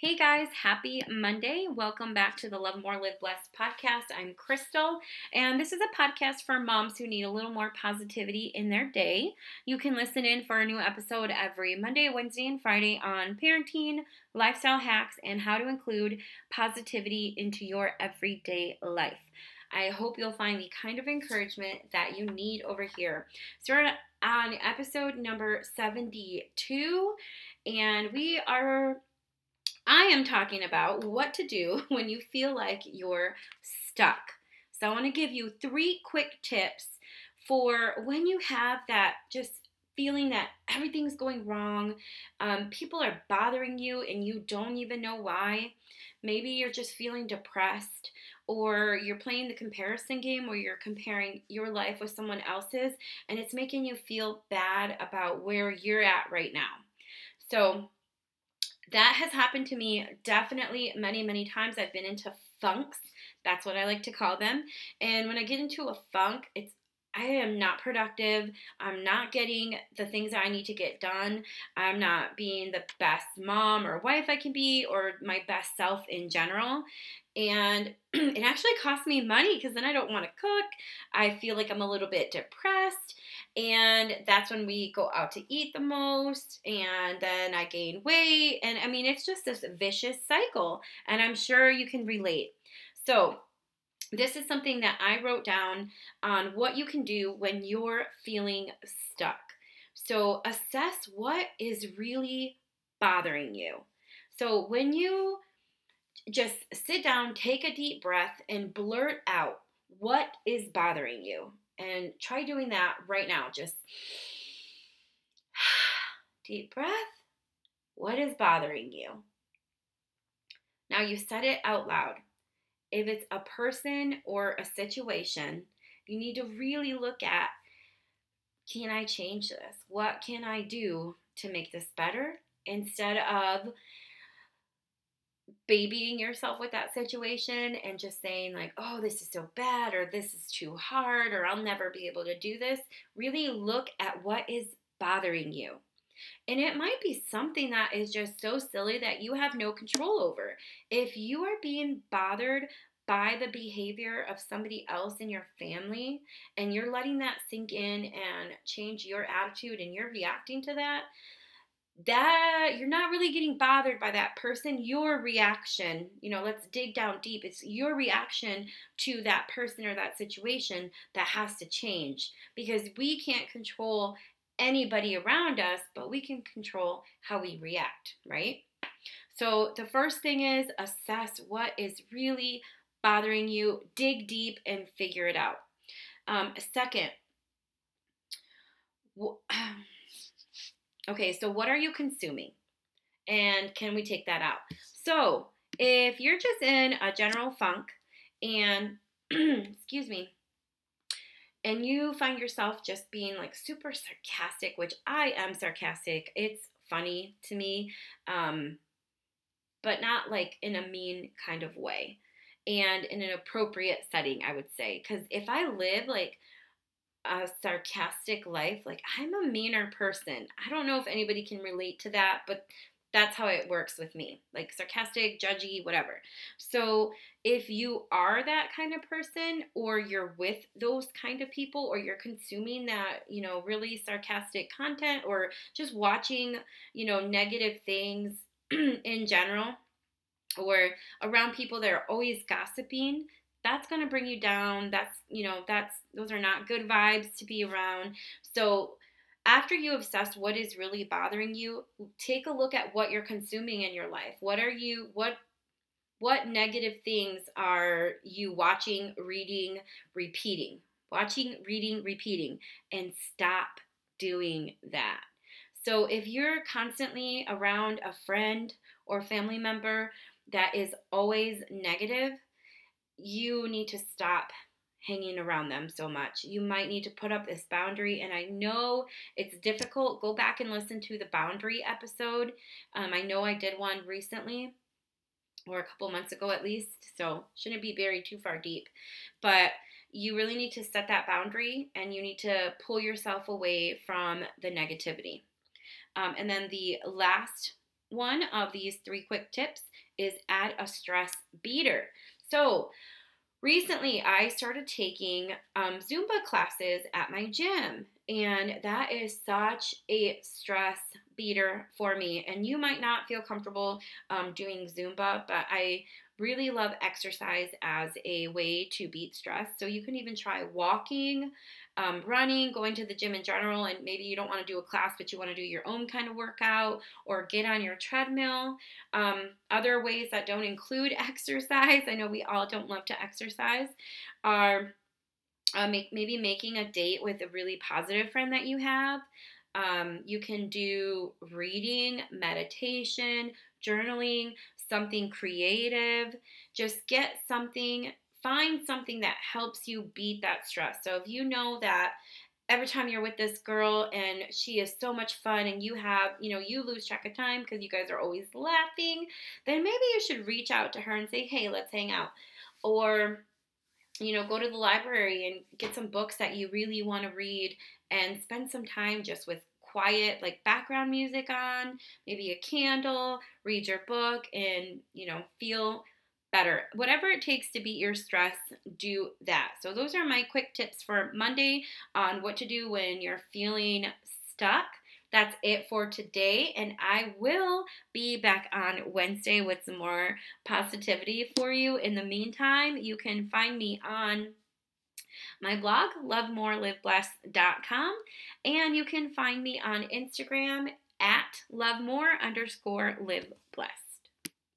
Hey guys, happy Monday. Welcome back to the Love More Live Blessed podcast. I'm Crystal, and this is a podcast for moms who need a little more positivity in their day. You can listen in for a new episode every Monday, Wednesday, and Friday on parenting, lifestyle hacks, and how to include positivity into your everyday life. I hope you'll find the kind of encouragement that you need over here. So, we're on episode number 72, and we are I am talking about what to do when you feel like you're stuck. So, I want to give you three quick tips for when you have that just feeling that everything's going wrong, um, people are bothering you and you don't even know why. Maybe you're just feeling depressed, or you're playing the comparison game where you're comparing your life with someone else's and it's making you feel bad about where you're at right now. So, that has happened to me definitely many, many times. I've been into funks. That's what I like to call them. And when I get into a funk, it's I am not productive. I'm not getting the things that I need to get done. I'm not being the best mom or wife I can be or my best self in general. And it actually costs me money because then I don't want to cook. I feel like I'm a little bit depressed. And that's when we go out to eat the most. And then I gain weight. And I mean, it's just this vicious cycle. And I'm sure you can relate. So, this is something that I wrote down on what you can do when you're feeling stuck. So, assess what is really bothering you. So, when you just sit down, take a deep breath, and blurt out what is bothering you. And try doing that right now. Just deep breath. What is bothering you? Now you said it out loud if it's a person or a situation, you need to really look at can I change this? What can I do to make this better? Instead of babying yourself with that situation and just saying, like, oh, this is so bad, or this is too hard, or I'll never be able to do this. Really look at what is bothering you. And it might be something that is just so silly that you have no control over. If you are being bothered by the behavior of somebody else in your family and you're letting that sink in and change your attitude and you're reacting to that, that you're not really getting bothered by that person your reaction you know let's dig down deep it's your reaction to that person or that situation that has to change because we can't control anybody around us, but we can control how we react, right? So the first thing is assess what is really bothering you, dig deep and figure it out. Um, second, okay, so what are you consuming? And can we take that out? So if you're just in a general funk and, excuse me, and you find yourself just being like super sarcastic, which I am sarcastic. It's funny to me, um, but not like in a mean kind of way and in an appropriate setting, I would say. Because if I live like a sarcastic life, like I'm a meaner person. I don't know if anybody can relate to that, but that's how it works with me like sarcastic judgy whatever. So if you are that kind of person or you're with those kind of people or you're consuming that you know really sarcastic content or just watching you know negative things in general or around people that are always gossiping that's going to bring you down. That's you know that's those are not good vibes to be around. So after you assess what is really bothering you, take a look at what you're consuming in your life. What are you what what negative things are you watching, reading, repeating? Watching, reading, repeating and stop doing that. So if you're constantly around a friend or family member that is always negative, you need to stop hanging around them so much. You might need to put up this boundary, and I know it's difficult. Go back and listen to the boundary episode. Um, I know I did one recently, or a couple months ago at least, so shouldn't be buried too far deep. But you really need to set that boundary and you need to pull yourself away from the negativity. Um, and then the last one of these three quick tips is add a stress beater. So, recently I started taking um, Zumba classes at my gym, and that is such a stress beater for me. And you might not feel comfortable um, doing Zumba, but I really love exercise as a way to beat stress. So you can even try walking, um, running, going to the gym in general, and maybe you don't want to do a class, but you want to do your own kind of workout or get on your treadmill. Um, other ways that don't include exercise, I know we all don't love to exercise, are uh, make, maybe making a date with a really positive friend that you have. Um, you can do reading, meditation, journaling, something creative. Just get something, find something that helps you beat that stress. So if you know that every time you're with this girl and she is so much fun and you have, you know, you lose track of time because you guys are always laughing, then maybe you should reach out to her and say, hey, let's hang out. Or, you know, go to the library and get some books that you really want to read and spend some time just with quiet like background music on, maybe a candle, read your book and, you know, feel better. Whatever it takes to beat your stress, do that. So those are my quick tips for Monday on what to do when you're feeling stuck. That's it for today, and I will be back on Wednesday with some more positivity for you. In the meantime, you can find me on my blog, lovemoreliveblessed.com, and you can find me on Instagram at lovemore underscore live blessed.